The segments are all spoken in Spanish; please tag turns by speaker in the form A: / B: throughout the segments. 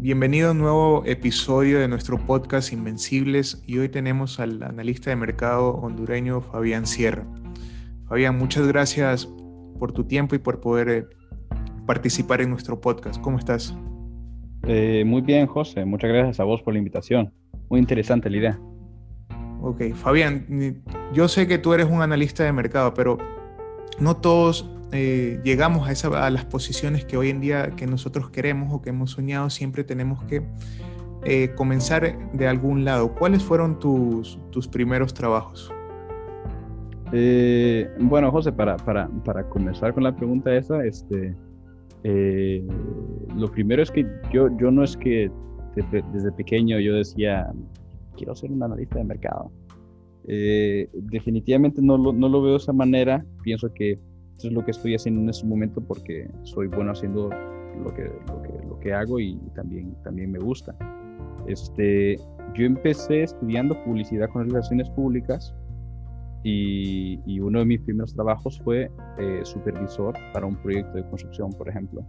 A: Bienvenido a un nuevo episodio de nuestro podcast Invencibles y hoy tenemos al analista de mercado hondureño Fabián Sierra. Fabián, muchas gracias por tu tiempo y por poder eh, participar en nuestro podcast. ¿Cómo estás?
B: Eh, muy bien, José. Muchas gracias a vos por la invitación. Muy interesante la idea.
A: Ok, Fabián, yo sé que tú eres un analista de mercado, pero no todos eh, llegamos a, a, las posiciones que hoy en día que nosotros queremos o que hemos soñado, siempre tenemos que eh, comenzar de algún lado. ¿Cuáles fueron tus, tus primeros trabajos?
B: Eh, bueno, José, para, para, para, comenzar con la pregunta esa, este, lo primero es que yo, yo no es que desde, pequeño yo decía, quiero ser un analista de mercado. Definitivamente no lo, no lo, veo de esa manera. Pienso que eso es lo que estoy haciendo en este momento porque soy bueno haciendo lo que, lo que, lo que hago y también, también me gusta. Este, yo empecé estudiando publicidad con relaciones públicas y, y uno de mis primeros trabajos fue eh, supervisor para un proyecto de construcción, por ejemplo.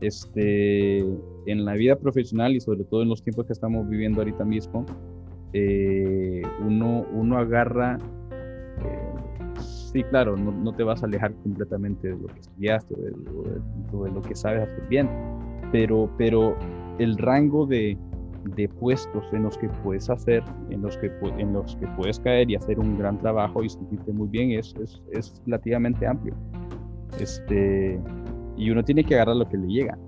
B: Este, en la vida profesional y sobre todo en los tiempos que estamos viviendo ahorita mismo, eh, uno, uno agarra, sí, claro, no, no, te vas a alejar completamente de lo que estudiaste, de, de, de lo que sabes hacer bien, pero, pero el rango de, de, puestos en los que puedes hacer, en los que, en los que puedes caer y hacer un gran trabajo y sentirte muy bien es, es, es relativamente amplio. Este, y uno tiene que agarrar lo que le llega.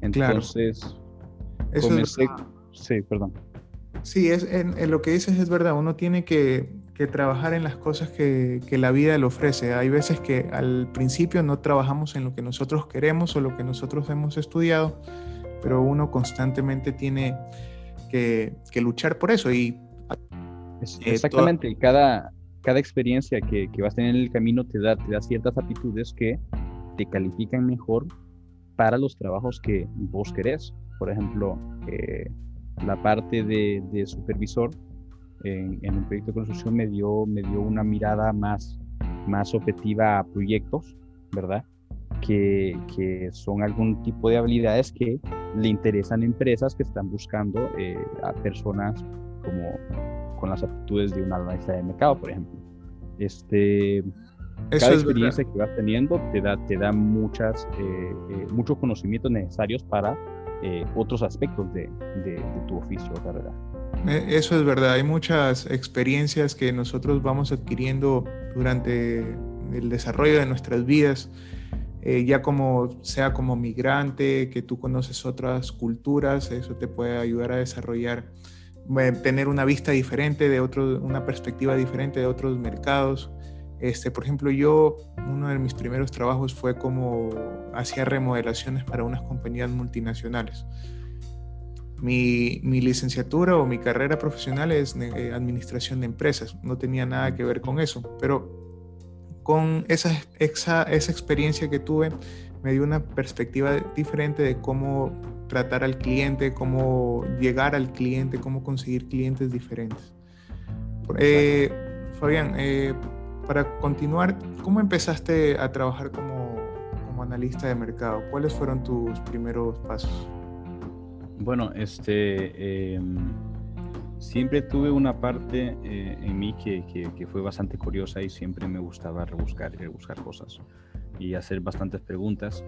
B: Entonces,
A: claro.
B: comencé, es sí, perdón.
A: Sí, es, en, en, lo que dices es verdad, uno tiene que, que trabajar en las cosas que, que, la vida le ofrece. Hay veces que al principio no trabajamos en lo que nosotros queremos o lo que nosotros hemos estudiado, pero uno constantemente tiene que, que luchar por eso. Y,
B: eh, Exactamente, toda... cada, cada experiencia que, que, vas a tener en el camino te da, te da ciertas aptitudes que te califican mejor para los trabajos que vos querés. Por ejemplo, eh, la parte de, de supervisor en, en, un proyecto de construcción me dio, me dio una mirada más, más objetiva a proyectos, ¿verdad? Que, que son algún tipo de habilidades que le interesan a empresas que están buscando eh, a personas como con las aptitudes de un analista de mercado, por ejemplo. Este, Eso cada experiencia que vas teniendo te da, te da muchas, eh, eh, muchos conocimientos necesarios para eh, otros aspectos de, de, de, tu oficio o carrera.
A: Eso es verdad, hay muchas experiencias que nosotros vamos adquiriendo durante el desarrollo de nuestras vidas, eh, ya como sea como migrante, que tú conoces otras culturas, eso te puede ayudar a desarrollar, eh, tener una vista diferente de otro, una perspectiva diferente de otros mercados. Este, por ejemplo, yo, uno de mis primeros trabajos fue como hacía remodelaciones para unas compañías multinacionales. Mi, mi, licenciatura o mi carrera profesional es eh, administración de empresas, no tenía nada que ver con eso, pero con esa, esa, esa experiencia que tuve me dio una perspectiva diferente de cómo tratar al cliente, cómo llegar al cliente, cómo conseguir clientes diferentes. Eh, Fabián, eh, para continuar, ¿cómo empezaste a trabajar como, como, analista de mercado? ¿Cuáles fueron tus primeros pasos?
B: Bueno, este, eh, siempre tuve una parte eh, en mí que, que, que, fue bastante curiosa y siempre me gustaba rebuscar y rebuscar cosas y hacer bastantes preguntas.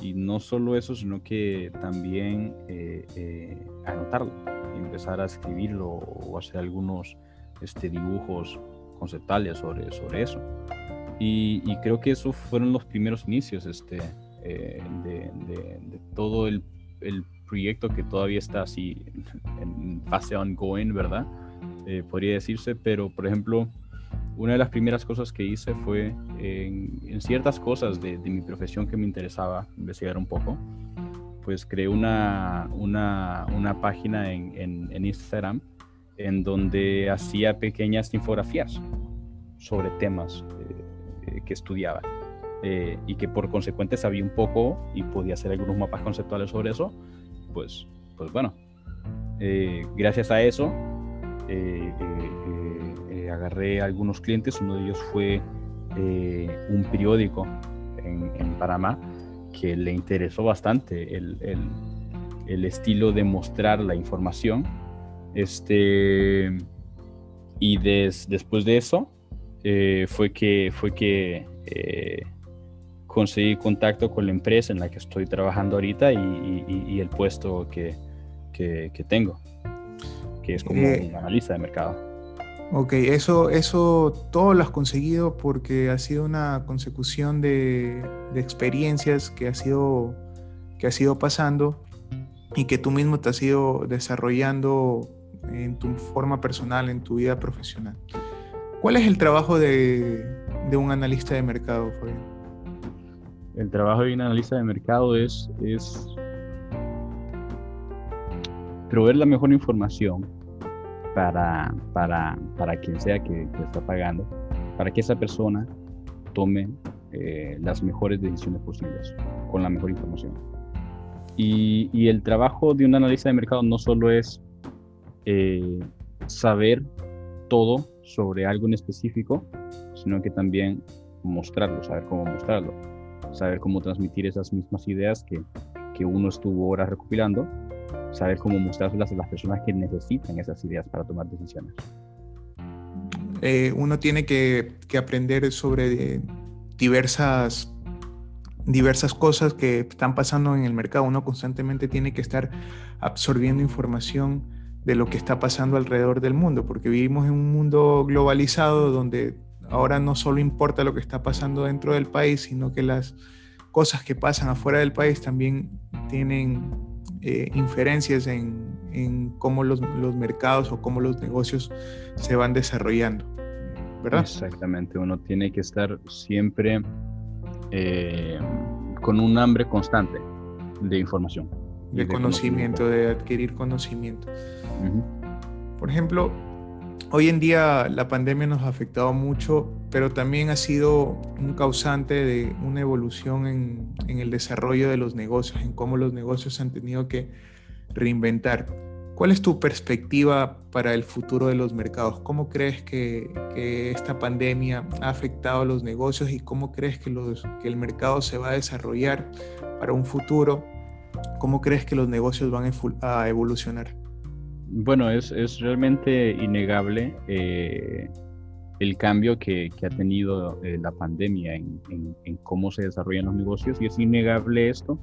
B: Y no solo eso, sino que también eh, eh, anotarlo, empezar a escribirlo o hacer algunos este, dibujos conceptuales sobre, sobre eso. Y, y, creo que esos fueron los primeros inicios este, eh, de, de, de, todo el, el, proyecto que todavía está así en fase ongoing, ¿verdad? Eh, podría decirse, pero por ejemplo, una de las primeras cosas que hice fue en, en ciertas cosas de, de, mi profesión que me interesaba investigar un poco, pues creé una, una, una página en, en, en Instagram en donde hacía pequeñas infografías sobre temas eh, que estudiaba eh, y que por consecuente sabía un poco y podía hacer algunos mapas conceptuales sobre eso, pues, pues bueno, eh, gracias a eso eh, agarré algunos clientes, uno de ellos fue un periódico en, en, Panamá que le interesó bastante el, el, el estilo de mostrar la información. Este, y después de eso eh, fue que, fue que eh, conseguí contacto con la empresa en la que estoy trabajando ahorita y, el puesto que, que, tengo, que es como eh, un analista de mercado.
A: Ok, eso, eso todo lo has conseguido porque ha sido una consecución de, experiencias que ha, sido, que ha sido pasando y que tú mismo te has ido desarrollando en tu forma personal, en tu vida profesional. ¿Cuál es el trabajo de, de un analista de mercado, Fabián?
B: El trabajo de un analista de mercado es, es proveer la mejor información para, para, para quien sea que, está pagando, para que esa persona tome eh, las mejores decisiones posibles con la mejor información. Y, y, el trabajo de un analista de mercado no solo es eh, saber todo sobre algo en específico, sino que también mostrarlo, saber cómo mostrarlo, saber cómo transmitir esas mismas ideas que, que uno estuvo horas recopilando saber cómo mostrárselas a las personas que necesitan esas ideas para tomar decisiones.
A: Eh, uno tiene que, que aprender sobre diversas diversas cosas que están pasando en el mercado. Uno constantemente tiene que estar absorbiendo información de lo que está pasando alrededor del mundo, porque vivimos en un mundo globalizado donde ahora no solo importa lo que está pasando dentro del país, sino que las cosas que pasan afuera del país también tienen eh, inferencias en, cómo los, mercados o cómo los negocios se van desarrollando, ¿verdad?
B: Exactamente, uno tiene que estar siempre eh, con un hambre constante de información.
A: De, conocimiento, de adquirir conocimiento. Por ejemplo, hoy en día la pandemia nos ha afectado mucho, pero también ha sido un causante de una evolución en, el desarrollo de los negocios, en cómo los negocios han tenido que reinventar. ¿Cuál es tu perspectiva para el futuro de los mercados? ¿Cómo crees que, esta pandemia ha afectado a los negocios y cómo crees que, el mercado se va a desarrollar para un futuro? ¿Cómo crees que los negocios van a evolucionar?
B: Bueno, es, realmente innegable eh, el cambio que, ha tenido eh, la pandemia en, cómo se desarrollan los negocios y es innegable esto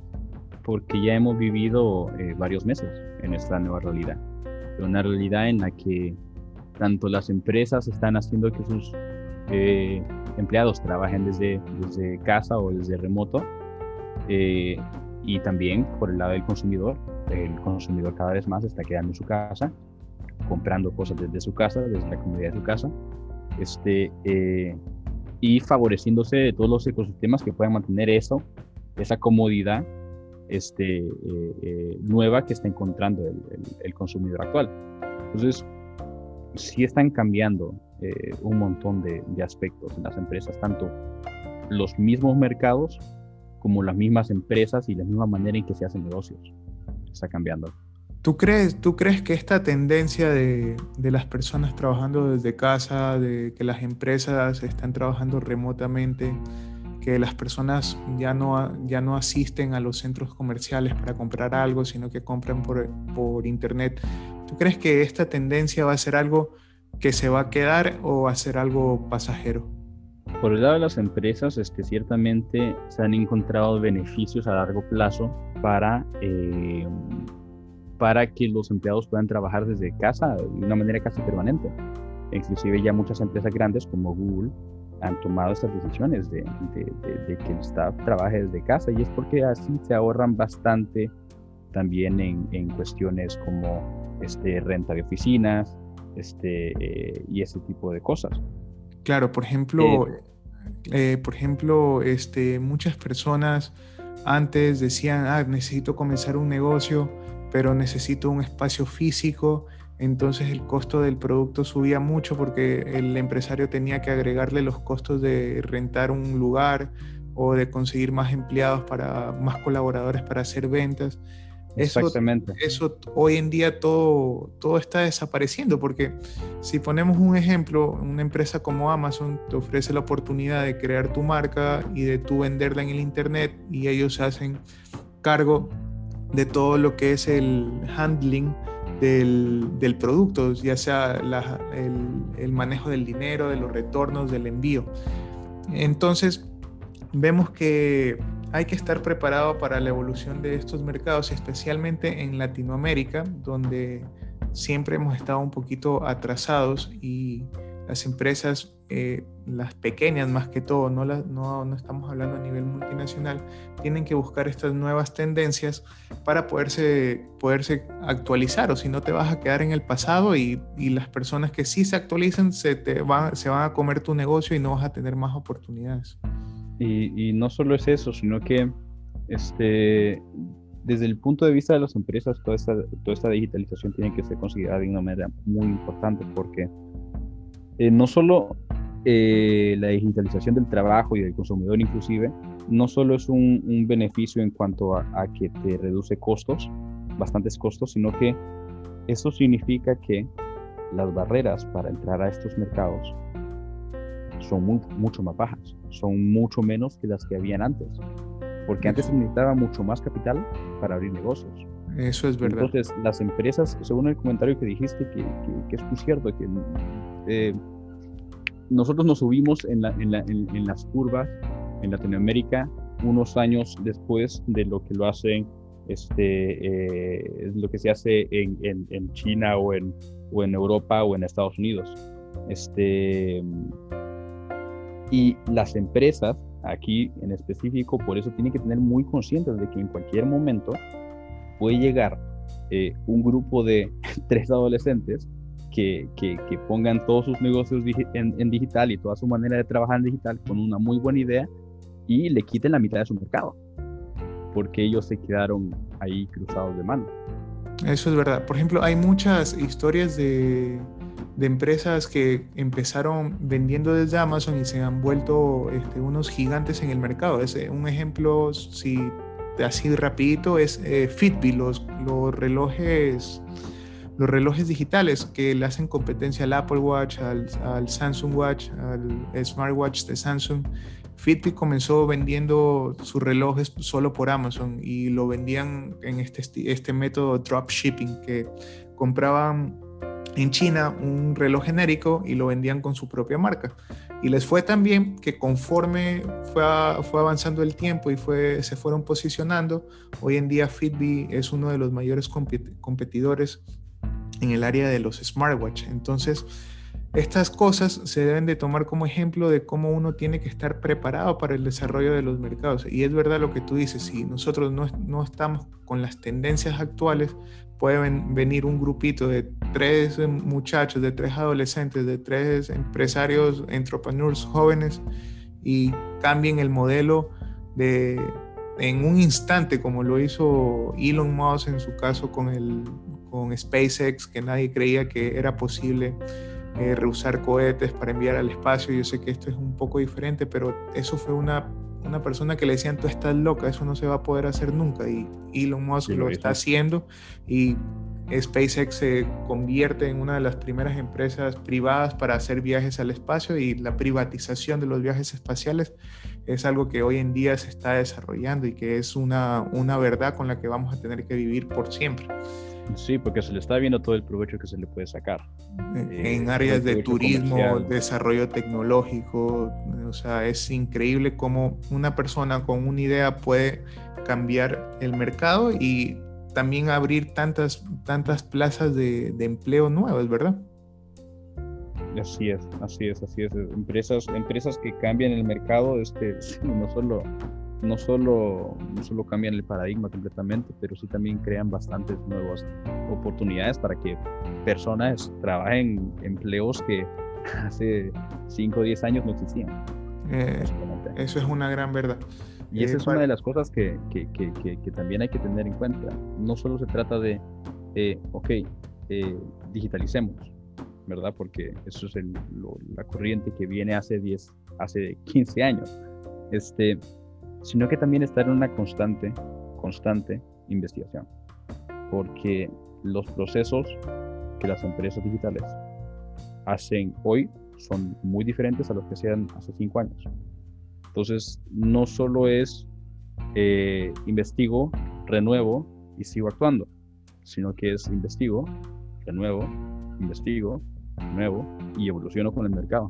B: porque ya hemos vivido eh, varios meses en esta nueva realidad. Una realidad en la que tanto las empresas están haciendo que sus empleados trabajen desde, desde casa o desde remoto y también por el lado del consumidor el consumidor cada vez más está quedando en su casa, comprando cosas desde su casa, desde la comunidad de su casa, este, eh, y favoreciéndose de todos los ecosistemas que puedan mantener eso, esa comodidad este, eh, eh, nueva que está encontrando el, consumidor actual. Entonces, sí están cambiando un montón de, de aspectos en las empresas, tanto los mismos mercados como las mismas empresas y la misma manera en que se hacen negocios está cambiando.
A: ¿Tú crees, ¿Tú crees que esta tendencia de, las personas trabajando desde casa, de que las empresas están trabajando remotamente, que las personas ya no, ya no asisten a los centros comerciales para comprar algo, sino que compran por, por internet, ¿tú crees que esta tendencia va a ser algo que se va a quedar o va a ser algo pasajero?
B: Por el lado de las empresas, es que ciertamente se han encontrado beneficios a largo plazo para, eh, para que los empleados puedan trabajar desde casa de una manera casi permanente. Inclusive ya muchas empresas grandes como Google han tomado estas decisiones de, que el staff trabaje desde casa y es porque así se ahorran bastante también en, en cuestiones como este, renta de oficinas este, eh, y ese tipo de cosas.
A: Claro, por ejemplo, eh, eh, por ejemplo, este, muchas personas antes decían, ah, necesito comenzar un negocio, pero necesito un espacio físico, entonces el costo del producto subía mucho porque el empresario tenía que agregarle los costos de rentar un lugar o de conseguir más empleados para más colaboradores para hacer ventas. Exactamente. Eso, hoy en día todo, todo está desapareciendo porque si ponemos un ejemplo, una empresa como Amazon te ofrece la oportunidad de crear tu marca y de tú venderla en el Internet y ellos hacen cargo de todo lo que es el handling del, producto, ya sea el, manejo del dinero, de los retornos, del envío. Entonces, vemos que hay que estar preparado para la evolución de estos mercados, especialmente en Latinoamérica, donde siempre hemos estado un poquito atrasados y las empresas, eh, las pequeñas más que todo, no, estamos hablando a nivel multinacional, tienen que buscar estas nuevas tendencias para poderse, poderse actualizar o si no te vas a quedar en el pasado y, las personas que sí se actualizan se, te van, se van a comer tu negocio y no vas a tener más oportunidades.
B: Y, y no solo es eso, sino que este, desde el punto de vista de las empresas, toda esta, toda esta digitalización tiene que ser considerada de una manera muy importante porque eh, no solo eh, la digitalización del trabajo y del consumidor inclusive, no solo es un, beneficio en cuanto a, que te reduce costos, bastantes costos, sino que eso significa que las barreras para entrar a estos mercados son mucho más bajas, son mucho menos que las que habían antes, porque antes se necesitaba mucho más capital para abrir negocios.
A: Eso es verdad.
B: Entonces, las empresas, según el comentario que dijiste, que, que, es muy cierto, que eh, nosotros nos subimos en, las curvas en Latinoamérica unos años después de lo que lo hacen este eh, lo que se hace en, China o en, o en Europa o en Estados Unidos este y las empresas aquí en específico por eso tienen que tener muy conscientes de que en cualquier momento puede llegar eh, un grupo de tres adolescentes que, que, pongan todos sus negocios en, digital y toda su manera de trabajar en digital con una muy buena idea y le quiten la mitad de su mercado, porque ellos se quedaron ahí cruzados de mano.
A: Eso es verdad. Por ejemplo, hay muchas historias de, de empresas que empezaron vendiendo desde Amazon y se han vuelto este, unos gigantes en el mercado. Es un ejemplo, si así rapidito, es eh, Fitbit, los, los relojes los relojes digitales que le hacen competencia al Apple Watch, al, Samsung Watch, al Smartwatch de Samsung. Fitbit comenzó vendiendo sus relojes solo por Amazon y lo vendían en este, este método dropshipping que compraban en China un reloj genérico y lo vendían con su propia marca. Y les fue tan bien que conforme fue, fue avanzando el tiempo y fue, se fueron posicionando, hoy en día Fitbit es uno de los mayores competidores en el área de los smartwatch. Entonces, estas cosas se deben de tomar como ejemplo de cómo uno tiene que estar preparado para el desarrollo de los mercados. Y es verdad lo que tú dices, si nosotros no, no estamos con las tendencias actuales, puede venir un grupito de tres muchachos, de tres adolescentes, de tres empresarios, entrepreneurs jóvenes y cambien el modelo de, en un instante, como lo hizo Elon Musk en su caso con el con SpaceX, que nadie creía que era posible eh, reusar cohetes para enviar al espacio. Yo sé que esto es un poco diferente, pero eso fue una, una persona que le decían, tú estás loca, eso no se va a poder hacer nunca. Y Elon Musk lo, está haciendo y SpaceX se convierte en una de las primeras empresas privadas para hacer viajes al espacio y la privatización de los viajes espaciales es algo que hoy en día se está desarrollando y que es una, una verdad con la que vamos a tener que vivir por siempre.
B: Sí, porque se le está viendo todo el provecho que se le puede sacar.
A: En, eh, áreas de turismo, desarrollo tecnológico, o sea, es increíble cómo una persona con una idea puede cambiar el mercado y también abrir tantas, tantas plazas de, de empleo nuevas, ¿verdad?
B: Así es, así es, así es. Empresas, empresas que cambian el mercado, este, no solo no solo, no solo cambian el paradigma completamente, pero sí también crean bastantes nuevas oportunidades para que personas trabajen empleos que hace 5 o 10 años no existían.
A: Eh, eso es una gran verdad.
B: Y esa es una de las cosas que, que, que, que, también hay que tener en cuenta. No solo se trata de, eh, ok, eh, digitalicemos, ¿verdad? Porque eso es el, la corriente que viene hace 10, hace 15 años. Este, sino que también estar en una constante, constante investigación, porque los procesos que las empresas digitales hacen hoy son muy diferentes a los que hacían hace cinco años. Entonces, no solo es eh, investigo, renuevo y sigo actuando, sino que es investigo, de nuevo, investigo, de nuevo y evoluciono con el mercado.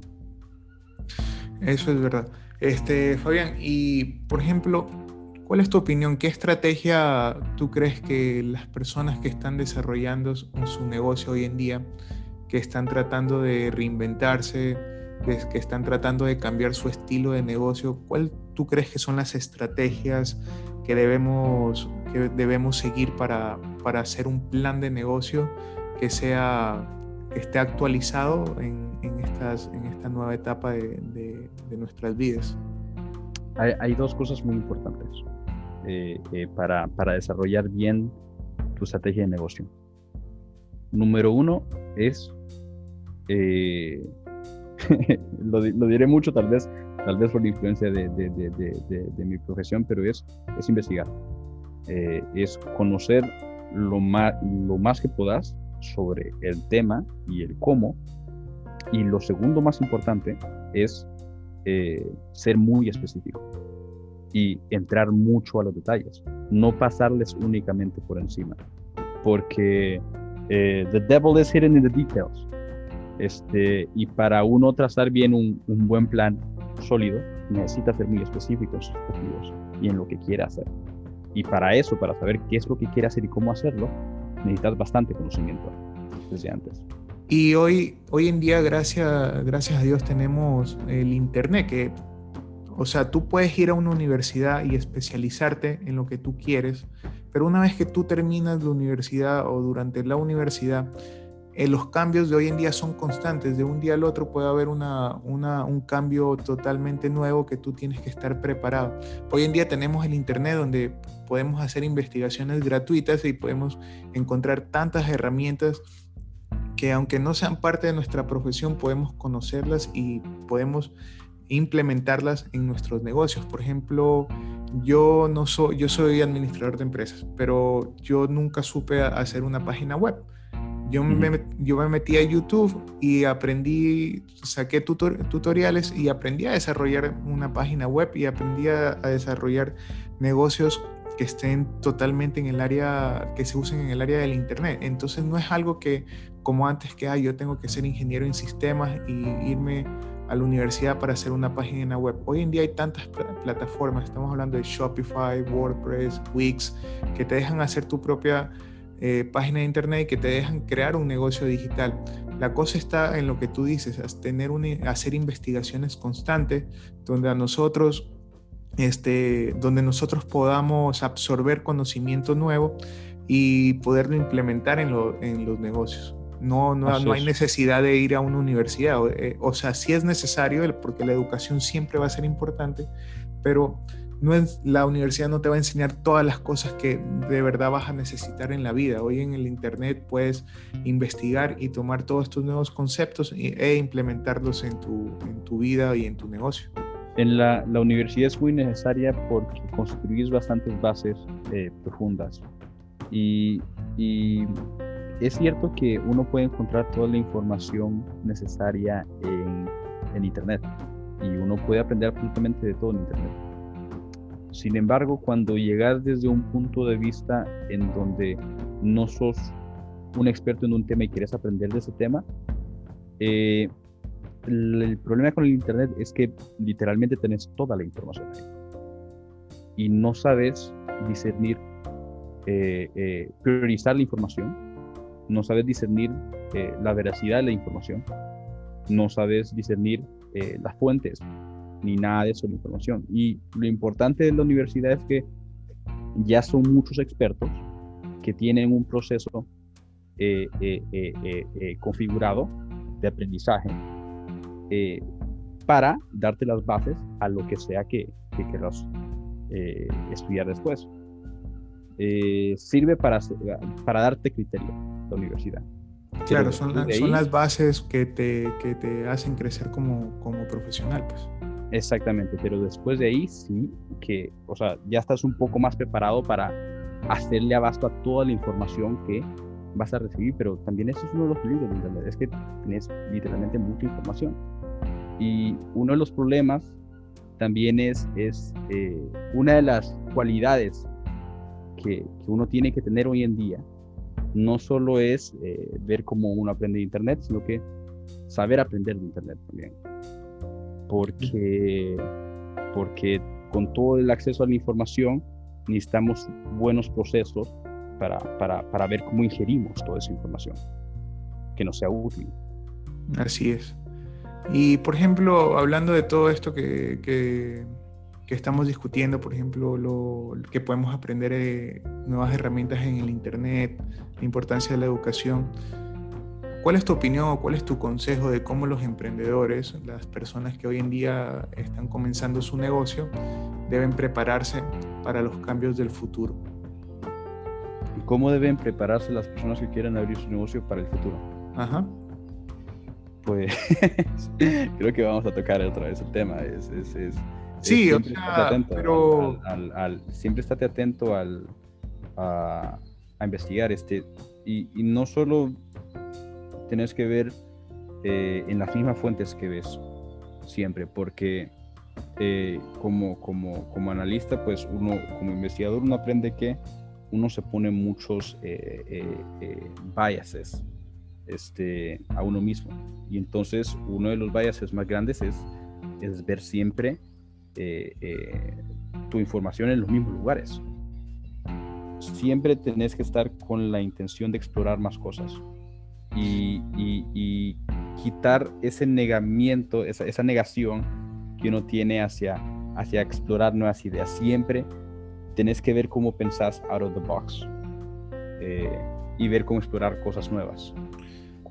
A: Eso es verdad. Este, Fabián, y por ejemplo, ¿cuál es tu opinión? ¿Qué estrategia tú crees que las personas que están desarrollando su negocio hoy en día, que están tratando de reinventarse, que están tratando de cambiar su estilo de negocio, ¿cuál tú crees que son las estrategias que debemos, que debemos seguir para, para hacer un plan de negocio que sea esté actualizado en, en, estas, en esta nueva etapa de, de, nuestras vidas?
B: Hay, hay, dos cosas muy importantes eh, eh, para, para desarrollar bien tu estrategia de negocio. Número uno es eh, lo, lo, diré mucho, tal vez, tal vez por la influencia de, de, de, de mi profesión, pero es, es investigar. Eh, es conocer lo lo más que puedas sobre el tema y el cómo. Y lo segundo más importante es eh, ser muy específico y entrar mucho a los detalles, no pasarles únicamente por encima, porque eh, the devil is hidden in the details. Este, y para uno trazar bien un, buen plan sólido, necesita ser muy específico en sus objetivos y en lo que quiere hacer. Y para eso, para saber qué es lo que quiere hacer y cómo hacerlo, necesitas bastante conocimiento desde antes.
A: Y hoy, hoy en día, gracias, gracias a Dios, tenemos el Internet, que, o sea, tú puedes ir a una universidad y especializarte en lo que tú quieres, pero una vez que tú terminas la universidad o durante la universidad, eh, los cambios de hoy en día son constantes, de un día al otro puede haber una, un cambio totalmente nuevo que tú tienes que estar preparado. Hoy en día tenemos el Internet donde podemos hacer investigaciones gratuitas y podemos encontrar tantas herramientas que aunque no sean parte de nuestra profesión, podemos conocerlas y podemos implementarlas en nuestros negocios. Por ejemplo, yo no soy, yo soy administrador de empresas, pero yo nunca supe hacer una página web. Yo, me, yo me metí a YouTube y aprendí, saqué tutoriales y aprendí a desarrollar una página web y aprendí a, desarrollar negocios que estén totalmente en el área, que se usen en el área del Internet. Entonces no es algo que como antes que yo tengo que ser ingeniero en sistemas y irme a la universidad para hacer una página web. Hoy en día hay tantas plataformas, estamos hablando de Shopify, WordPress, Wix, que te dejan hacer tu propia eh, página de internet que te dejan crear un negocio digital. La cosa está en lo que tú dices, tener hacer investigaciones constantes donde a nosotros, este, donde nosotros podamos absorber conocimiento nuevo y poderlo implementar en, en los negocios. No, no, no, hay necesidad de ir a una universidad. O, eh, o sea, sí es necesario, porque la educación siempre va a ser importante, pero no es, la universidad no te va a enseñar todas las cosas que de verdad vas a necesitar en la vida. Hoy en el Internet puedes investigar y tomar todos estos nuevos conceptos e implementarlos en tu, en tu vida y en tu negocio.
B: En la, la universidad es muy necesaria porque construís bastantes bases eh, profundas. Y, y es cierto que uno puede encontrar toda la información necesaria en, en Internet y uno puede aprender absolutamente de todo en Internet sin embargo, cuando llegas desde un punto de vista en donde no sos un experto en un tema y quieres aprender de ese tema, eh, el, problema con el Internet es que literalmente tenés toda la información ahí. Y no sabes discernir, eh, eh, priorizar la información, no sabes discernir la veracidad de la información, no sabes discernir las fuentes, ni nada de eso, la información. Y lo importante de la universidad es que ya son muchos expertos que tienen un proceso eh, eh, eh, configurado de aprendizaje para darte las bases a lo que sea que, que quieras estudiar después. sirve para, para darte criterio la universidad.
A: Claro, son, son, las bases que te, que te hacen crecer como, como profesional, pues.
B: Exactamente, pero después de ahí sí que, o sea, ya estás un poco más preparado para hacerle abasto a toda la información que vas a recibir, pero también eso es uno de los Internet, es que tienes literalmente mucha información. Y uno de los problemas también es, es eh, una de las cualidades que, uno tiene que tener hoy en día no solo es eh, ver cómo uno aprende de Internet, sino que saber aprender de Internet también. Porque, porque con todo el acceso a la información necesitamos buenos procesos para, para, para ver cómo ingerimos toda esa información, que nos sea útil.
A: Así es. Y por ejemplo, hablando de todo esto que, que, estamos discutiendo, por ejemplo, lo, que podemos aprender eh, nuevas herramientas en el Internet, la importancia de la educación, ¿cuál es tu opinión o cuál es tu consejo de cómo los emprendedores, las personas que hoy en día están comenzando su negocio, deben prepararse para los cambios del futuro?
B: ¿Y cómo deben prepararse las personas que quieren abrir su negocio para el futuro?
A: Ajá
B: pues creo que vamos a tocar otra vez el tema. Es, es, es
A: sí, o sea, pero...
B: Al, siempre estate atento al, a, investigar este y, y, no solo tienes que ver eh, en las mismas fuentes que ves siempre, porque eh, como, como, como analista, pues uno, como investigador, uno aprende que uno se pone muchos eh, biases este, a uno mismo. Y entonces uno de los biases más grandes es, ver siempre eh, eh, tu información en los mismos lugares. Siempre tenés que estar con la intención de explorar más cosas y, quitar ese negamiento, esa, negación que uno tiene hacia, hacia explorar nuevas ideas. Siempre tenés que ver cómo pensás out of the box eh, y ver cómo explorar cosas nuevas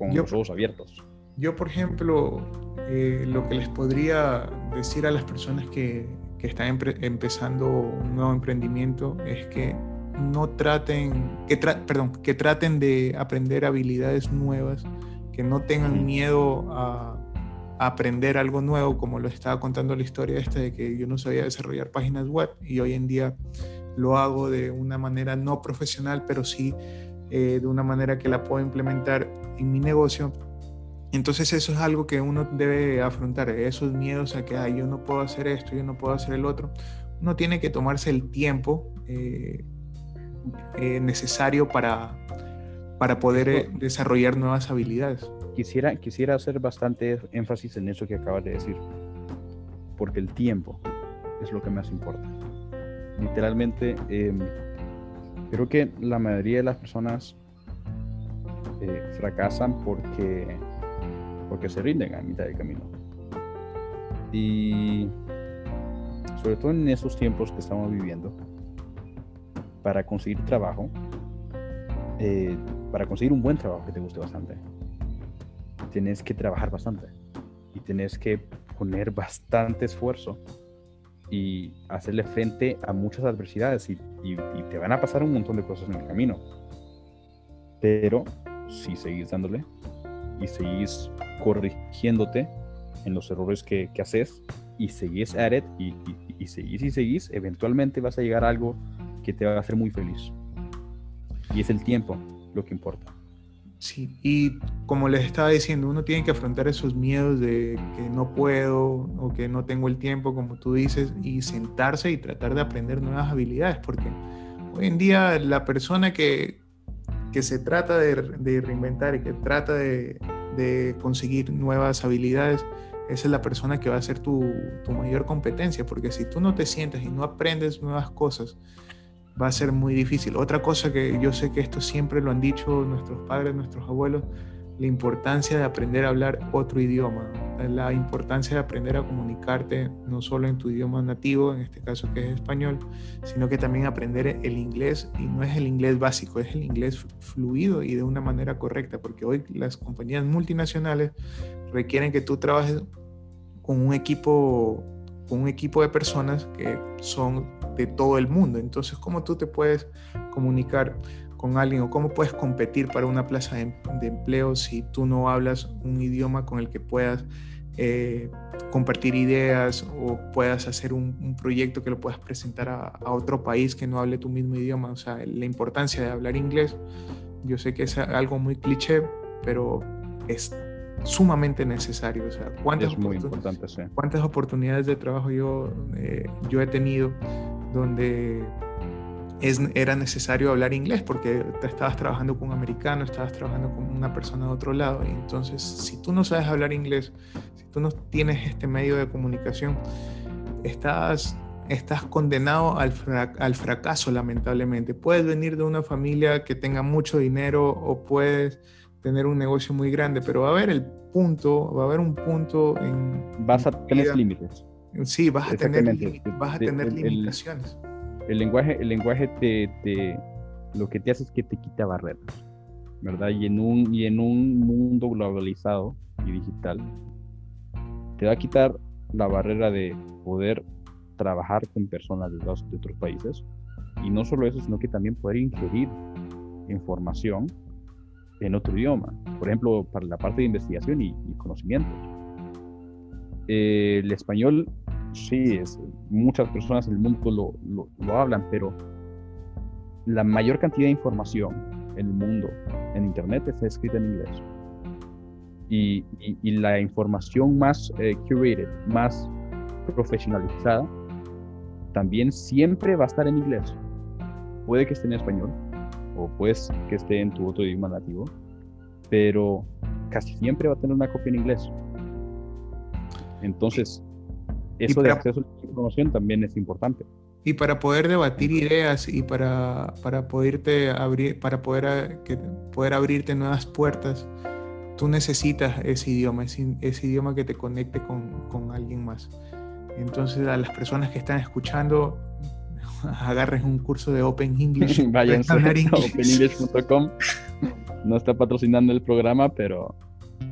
B: con los ojos abiertos.
A: Yo, por ejemplo, eh, lo que les podría decir a las personas que, que están empezando un nuevo emprendimiento es que no traten, que perdón, que traten de aprender habilidades nuevas, que no tengan miedo a, aprender algo nuevo, como lo estaba contando la historia esta de que yo no sabía desarrollar páginas web y hoy en día lo hago de una manera no profesional, pero sí eh, de una manera que la puedo implementar en mi negocio. Entonces eso es algo que uno debe afrontar, esos miedos a que yo no puedo hacer esto, yo no puedo hacer el otro. Uno tiene que tomarse el tiempo eh, eh, necesario para, para poder desarrollar nuevas habilidades.
B: Quisiera, quisiera hacer bastante énfasis en eso que acabas de decir, porque el tiempo es lo que más importa. Literalmente, em, Creo que la mayoría de las personas eh, fracasan porque, porque se rinden a mitad del camino. Y sobre todo en esos tiempos que estamos viviendo, para conseguir trabajo, eh, para conseguir un buen trabajo que te guste bastante, tienes que trabajar bastante y tienes que poner bastante esfuerzo y hacerle frente a muchas adversidades y, te van a pasar un montón de cosas en el camino. Pero si seguís dándole y seguís corrigiéndote en los errores que, que haces y seguís at it y, y, seguís y seguís, eventualmente vas a llegar a algo que te va a hacer muy feliz. Y es el tiempo lo que importa.
A: Sí, y como les estaba diciendo, uno tiene que afrontar esos miedos de que no puedo o que no tengo el tiempo, como tú dices, y sentarse y tratar de aprender nuevas habilidades, porque hoy en día la persona que, que se trata de, reinventar y que trata de, de, conseguir nuevas habilidades, esa es la persona que va a ser tu, tu mayor competencia, porque si tú no te sientas y no aprendes nuevas cosas, va a ser muy difícil. Otra cosa que yo sé que esto siempre lo han dicho nuestros padres, nuestros abuelos, la importancia de aprender a hablar otro idioma, la importancia de aprender a comunicarte no solo en tu idioma nativo, en este caso que es español, sino que también aprender el inglés y no es el inglés básico, es el inglés fluido y de una manera correcta, porque hoy las compañías multinacionales requieren que tú trabajes con un equipo con un equipo de personas que son de todo el mundo. Entonces, ¿cómo tú te puedes comunicar con alguien o cómo puedes competir para una plaza de, empleo si tú no hablas un idioma con el que puedas eh, compartir ideas o puedas hacer un, proyecto que lo puedas presentar a, a, otro país que no hable tu mismo idioma? O sea, la importancia de hablar inglés, yo sé que es algo muy cliché, pero es sumamente necesario. O sea, ¿cuántas,
B: muy
A: ¿cuántas oportunidades de trabajo yo, eh, yo he tenido donde era necesario hablar inglés porque te estabas trabajando con un americano, estabas trabajando con una persona de otro lado. Y entonces, si tú no sabes hablar inglés, si tú no tienes este medio de comunicación, estás, estás condenado al, al fracaso, lamentablemente. Puedes venir de una familia que tenga mucho dinero o puedes tener un negocio muy grande, pero va a haber el punto, va a haber un punto en...
B: Vas a tener límites.
A: Sí, vas a tener, vas a tener limitaciones
B: el lenguaje, el lenguaje te, lo que te hace es que te quita barreras, ¿verdad? Y en un, y en un mundo globalizado y digital, te va a quitar la barrera de poder trabajar con personas de, de otros países. Y no solo eso, sino que también poder ingerir información en otro idioma. Por ejemplo, para la parte de investigación y, y conocimientos. el español sí, es, muchas personas en el mundo lo, lo, hablan, pero la mayor cantidad de información en el mundo, en Internet, está escrita en inglés. Y, y, la información más eh, curated, más profesionalizada, también siempre va a estar en inglés. Puede que esté en español, o puede que esté en tu otro idioma nativo, pero casi siempre va a tener una copia en inglés. Entonces, eso de acceso a la información también es importante.
A: Y para poder debatir ideas y para, para poderte abrir, para poder, que, poder abrirte nuevas puertas, tú necesitas ese idioma, ese, ese idioma que te conecte con, con, alguien más. Entonces, a las personas que están escuchando, agarren un curso de Open English.
B: Vayan a openenglish.com. No está patrocinando el programa, pero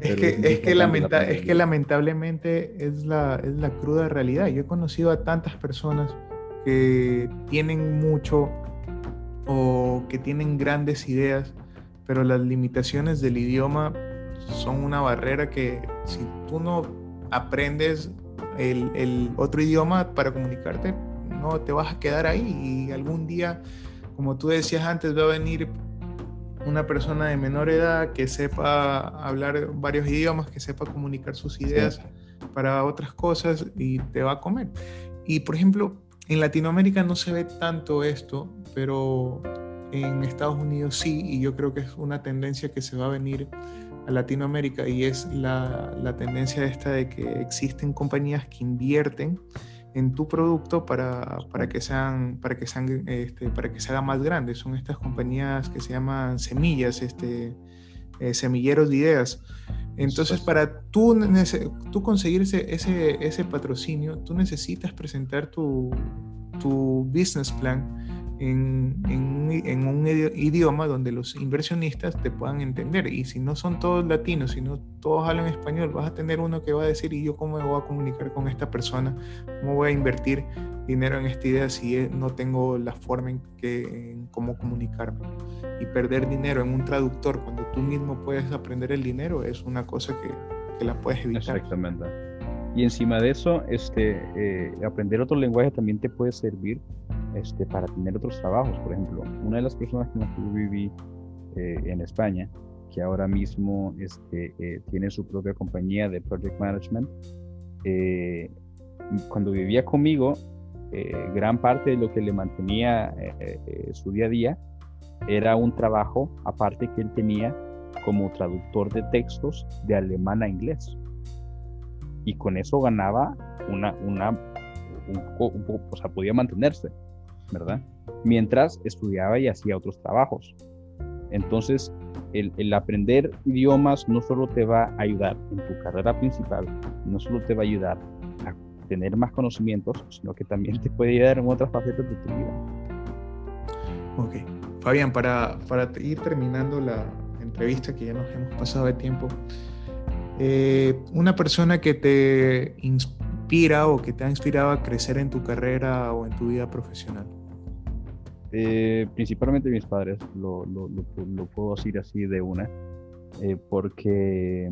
A: es que, es, que es que lamentablemente es la, es la cruda realidad. Yo he conocido a tantas personas que tienen mucho o que tienen grandes ideas, pero las limitaciones del idioma son una barrera que si tú no aprendes el, el otro idioma para comunicarte, no te vas a quedar ahí y algún día, como tú decías antes, va a venir una persona de menor edad que sepa hablar varios idiomas, que sepa comunicar sus ideas para otras cosas y te va a comer. Y por ejemplo, en Latinoamérica no se ve tanto esto, pero en Estados Unidos sí, y yo creo que es una tendencia que se va a venir a Latinoamérica y es la, la tendencia esta de que existen compañías que invierten en tu producto para, para que sean para que sean este, para que se haga más grande. Son estas compañías que se llaman semillas este eh, semilleros de ideas. Entonces para tú, tú conseguir ese, ese, ese patrocinio tú necesitas presentar tu, tu business plan en, en, un idioma donde los inversionistas te puedan entender. Y si no son todos latinos, si no todos hablan español, vas a tener uno que va a decir, ¿y yo cómo me voy a comunicar con esta persona? ¿Cómo voy a invertir dinero en esta idea si no tengo la forma en, que, en cómo comunicarme? Y perder dinero en un traductor cuando tú mismo puedes aprender el dinero es una cosa que, que la puedes evitar.
B: Exactamente. Y encima de eso, este, eh, aprender otro lenguaje también te puede servir este, para tener otros trabajos. Por ejemplo, una de las personas que yo viví eh, en España, que ahora mismo este, eh, tiene su propia compañía de project management, cuando vivía conmigo, gran parte de lo que le mantenía su día a día era un trabajo aparte que él tenía como traductor de textos de alemán a inglés y con eso ganaba una, una, un, poco, o sea, podía mantenerse, ¿verdad? Mientras estudiaba y hacía otros trabajos. Entonces, el, aprender idiomas no solo te va a ayudar en tu carrera principal, no solo te va a ayudar a tener más conocimientos, sino que también te puede ayudar en otras facetas de tu vida.
A: Ok. Fabián, para, para ir terminando la entrevista, que ya nos hemos pasado de tiempo, eh, una persona que te inspira o que te ha inspirado a crecer en tu carrera o en tu vida profesional?
B: Eh, principalmente mis padres, lo, lo, lo, puedo decir así de una, eh, porque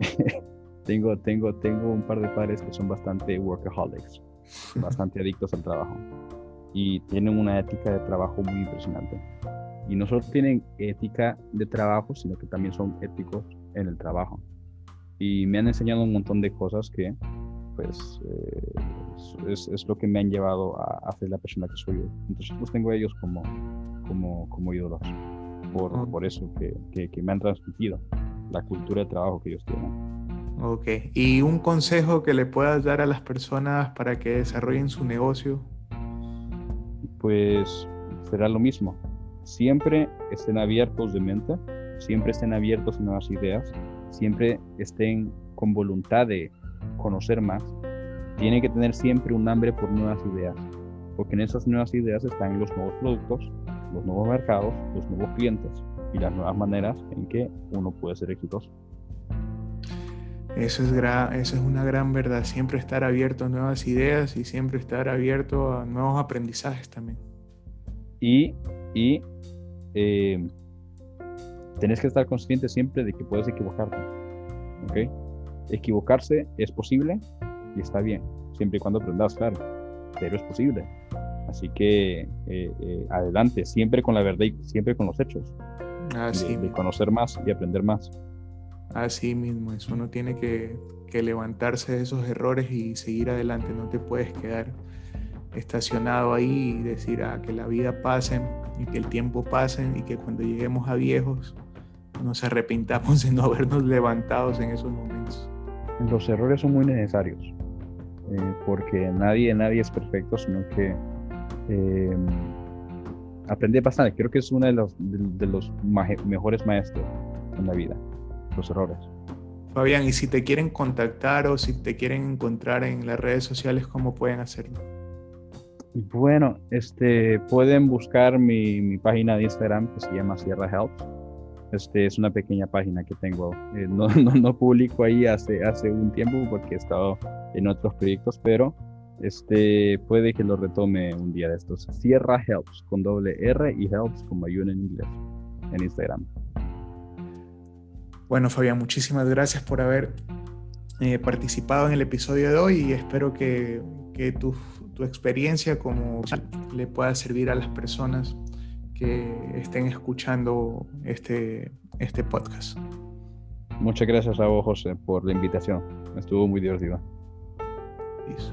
B: tengo, tengo, tengo un par de padres que son bastante workaholics, bastante adictos al trabajo y tienen una ética de trabajo muy impresionante. Y no solo tienen ética de trabajo, sino que también son éticos en el trabajo y me han enseñado un montón de cosas que pues eh, es, lo que me han llevado a, a, ser la persona que soy hoy. Entonces los tengo a ellos como, como, como ídolos, por, por eso que, que, me han transmitido la cultura de trabajo que ellos tienen.
A: Ok, ¿y un consejo que le puedas dar a las personas para que desarrollen su negocio?
B: Pues será lo mismo. Siempre estén abiertos de mente, siempre estén abiertos a nuevas ideas, siempre estén con voluntad de conocer más. Tienen que tener siempre un hambre por nuevas ideas, porque en esas nuevas ideas están los nuevos productos, los nuevos mercados, los nuevos clientes y las nuevas maneras en que uno puede ser exitoso.
A: Eso es, eso es una gran verdad, siempre estar abierto a nuevas ideas y siempre estar abierto a nuevos aprendizajes también.
B: Y, y eh, tenés que estar consciente siempre de que puedes equivocarte. ¿okay? Equivocarse es posible y está bien, siempre y cuando aprendas, claro, pero es posible. Así que eh, eh, adelante, siempre con la verdad y siempre con los hechos. Así de, conocer más y aprender más.
A: Así mismo, eso uno tiene que, que, levantarse de esos errores y seguir adelante, no te puedes quedar estacionado ahí y decir ah, que la vida pase y que el tiempo pase y que cuando lleguemos a viejos nos arrepintamos de no habernos levantado en esos momentos.
B: Los errores son muy necesarios eh, porque nadie, nadie es perfecto, sino que eh, aprendí bastante. Creo que es uno de los, de, los mejores maestros en la vida, los errores.
A: Fabián, y si te quieren contactar o si te quieren encontrar en las redes sociales, ¿cómo pueden hacerlo?
B: Bueno, este, pueden buscar mi, mi página de Instagram que se llama Sierra Helps. Este, es una pequeña página que tengo. Eh, no, no, no, publico ahí hace, hace un tiempo porque he estado en otros proyectos, pero este, puede que lo retome un día de estos. Sierra Helps con doble R y Helps como ayuda en inglés en Instagram.
A: Bueno, Fabián, muchísimas gracias por haber eh, participado en el episodio de hoy y espero que, que tu, tu, experiencia como le pueda servir a las personas que estén escuchando este, este podcast.
B: Muchas gracias a vos, José, por la invitación. Estuvo muy divertido.
A: Isso.